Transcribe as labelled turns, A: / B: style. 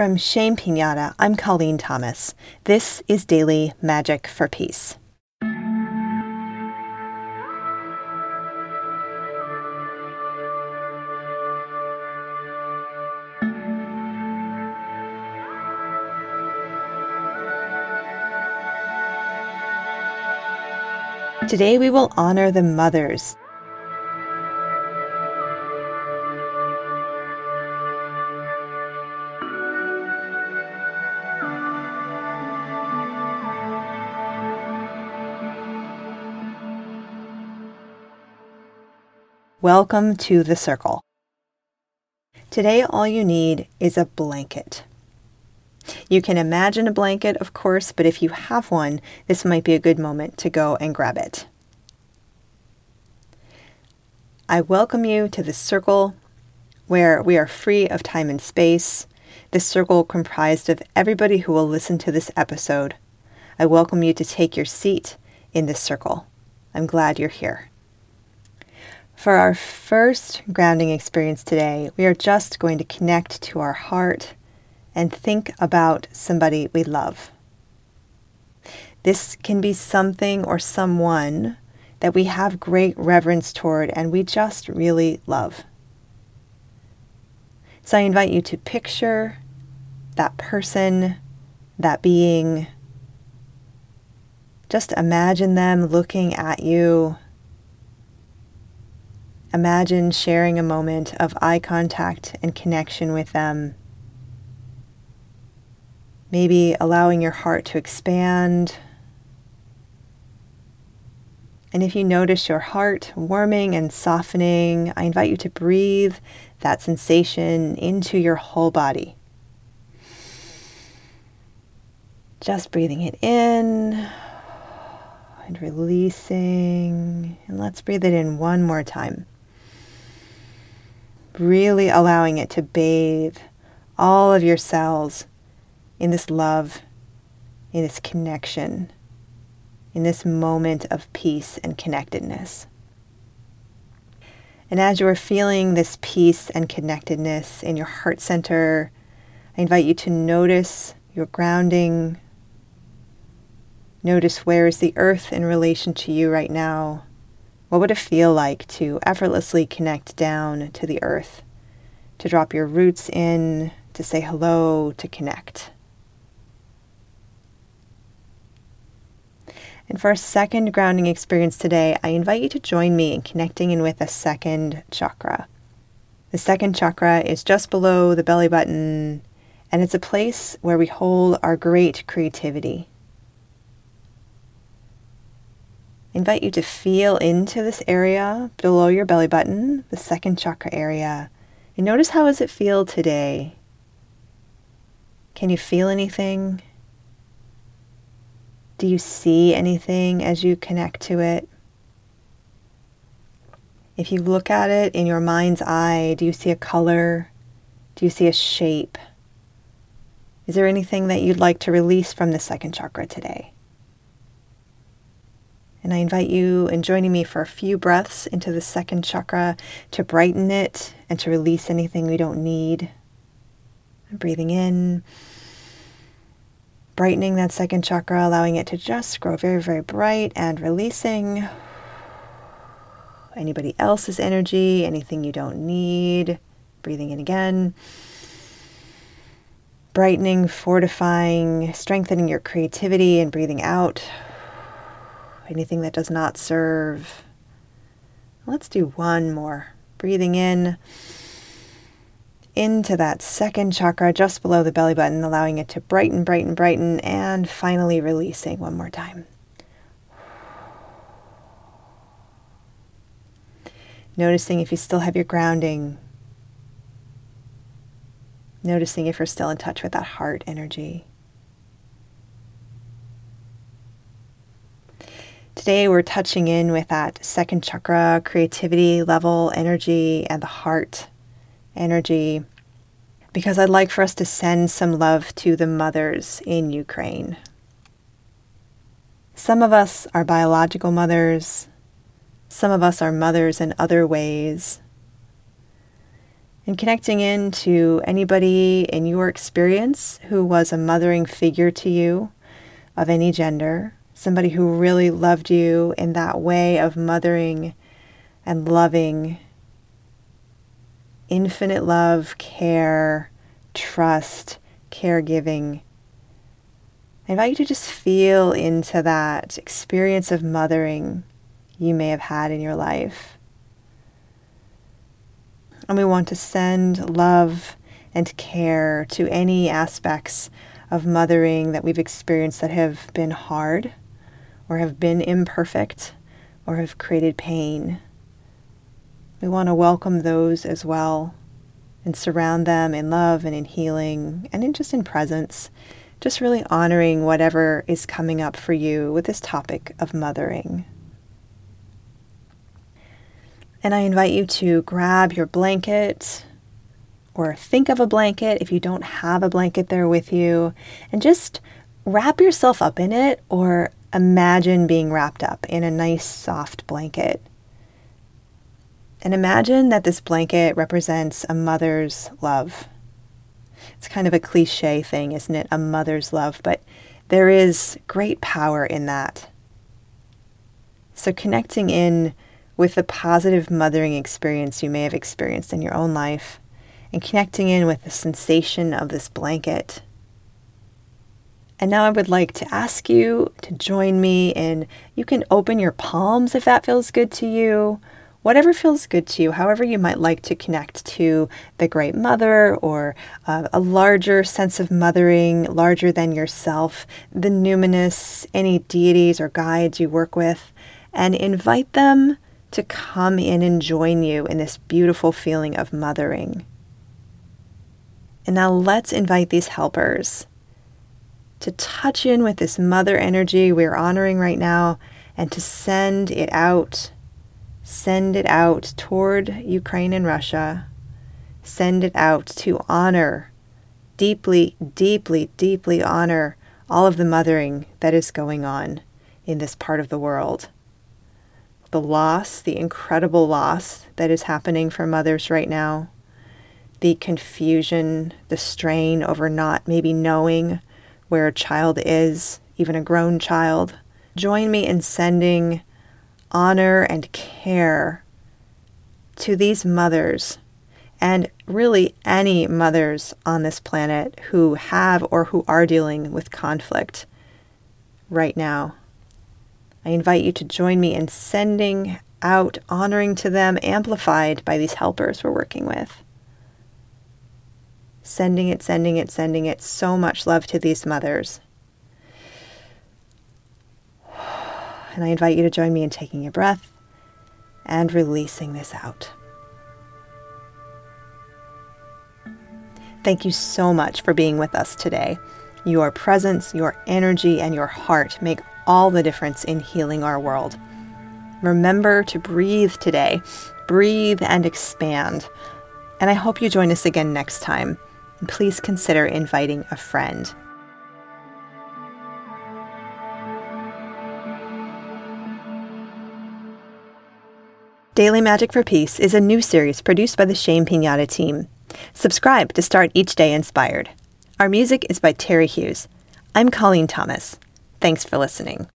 A: From Shame Pinata, I'm Colleen Thomas. This is Daily Magic for Peace. Today we will honor the mothers Welcome to the circle. Today, all you need is a blanket. You can imagine a blanket, of course, but if you have one, this might be a good moment to go and grab it. I welcome you to the circle where we are free of time and space. This circle comprised of everybody who will listen to this episode. I welcome you to take your seat in this circle. I'm glad you're here. For our first grounding experience today, we are just going to connect to our heart and think about somebody we love. This can be something or someone that we have great reverence toward and we just really love. So I invite you to picture that person, that being. Just imagine them looking at you Imagine sharing a moment of eye contact and connection with them. Maybe allowing your heart to expand. And if you notice your heart warming and softening, I invite you to breathe that sensation into your whole body. Just breathing it in and releasing. And let's breathe it in one more time really allowing it to bathe all of your cells in this love, in this connection, in this moment of peace and connectedness. And as you are feeling this peace and connectedness in your heart center, I invite you to notice your grounding. Notice where is the earth in relation to you right now. What would it feel like to effortlessly connect down to the earth, to drop your roots in, to say hello, to connect? And for our second grounding experience today, I invite you to join me in connecting in with a second chakra. The second chakra is just below the belly button, and it's a place where we hold our great creativity. Invite you to feel into this area below your belly button, the second chakra area. And notice how does it feel today? Can you feel anything? Do you see anything as you connect to it? If you look at it in your mind's eye, do you see a color? Do you see a shape? Is there anything that you'd like to release from the second chakra today? And I invite you in joining me for a few breaths into the second chakra to brighten it and to release anything we don't need. breathing in, brightening that second chakra, allowing it to just grow very, very bright, and releasing anybody else's energy, anything you don't need. Breathing in again. Brightening, fortifying, strengthening your creativity, and breathing out anything that does not serve. Let's do one more. Breathing in into that second chakra just below the belly button, allowing it to brighten, brighten, brighten, and finally releasing one more time. Noticing if you still have your grounding. Noticing if you're still in touch with that heart energy. Today, we're touching in with that second chakra, creativity level energy, and the heart energy, because I'd like for us to send some love to the mothers in Ukraine. Some of us are biological mothers, some of us are mothers in other ways. and connecting in to anybody in your experience who was a mothering figure to you of any gender, somebody who really loved you in that way of mothering and loving, infinite love, care, trust, caregiving. I invite you to just feel into that experience of mothering you may have had in your life. And we want to send love and care to any aspects of mothering that we've experienced that have been hard or have been imperfect or have created pain. We want to welcome those as well and surround them in love and in healing and in just in presence, just really honoring whatever is coming up for you with this topic of mothering. And I invite you to grab your blanket or think of a blanket if you don't have a blanket there with you and just wrap yourself up in it or imagine being wrapped up in a nice soft blanket. And imagine that this blanket represents a mother's love. It's kind of a cliche thing, isn't it? A mother's love, but there is great power in that. So, connecting in with the positive mothering experience you may have experienced in your own life and connecting in with the sensation of this blanket. And now I would like to ask you to join me in you can open your palms if that feels good to you. Whatever feels good to you, however, you might like to connect to the Great Mother or uh, a larger sense of mothering, larger than yourself, the numinous, any deities or guides you work with, and invite them to come in and join you in this beautiful feeling of mothering. And now let's invite these helpers to touch in with this mother energy we're honoring right now and to send it out. Send it out toward Ukraine and Russia. Send it out to honor, deeply, deeply, deeply honor all of the mothering that is going on in this part of the world the loss, the incredible loss that is happening for mothers right now, the confusion, the strain over not maybe knowing where a child is, even a grown child. Join me in sending honor and care to these mothers and really any mothers on this planet who have or who are dealing with conflict right now. I invite you to join me in sending out honoring to them, amplified by these helpers we're working with. Sending it, sending it, sending it. So much love to these mothers. And I invite you to join me in taking a breath and releasing this out. Thank you so much for being with us today. Your presence, your energy, and your heart make all the difference in healing our world. Remember to breathe today, breathe and expand. And I hope you join us again next time. Please consider inviting a friend. Daily Magic for Peace is a new series produced by the Shame Pinata team. Subscribe to start each day inspired. Our music is by Terry Hughes. I'm Colleen Thomas. Thanks for listening.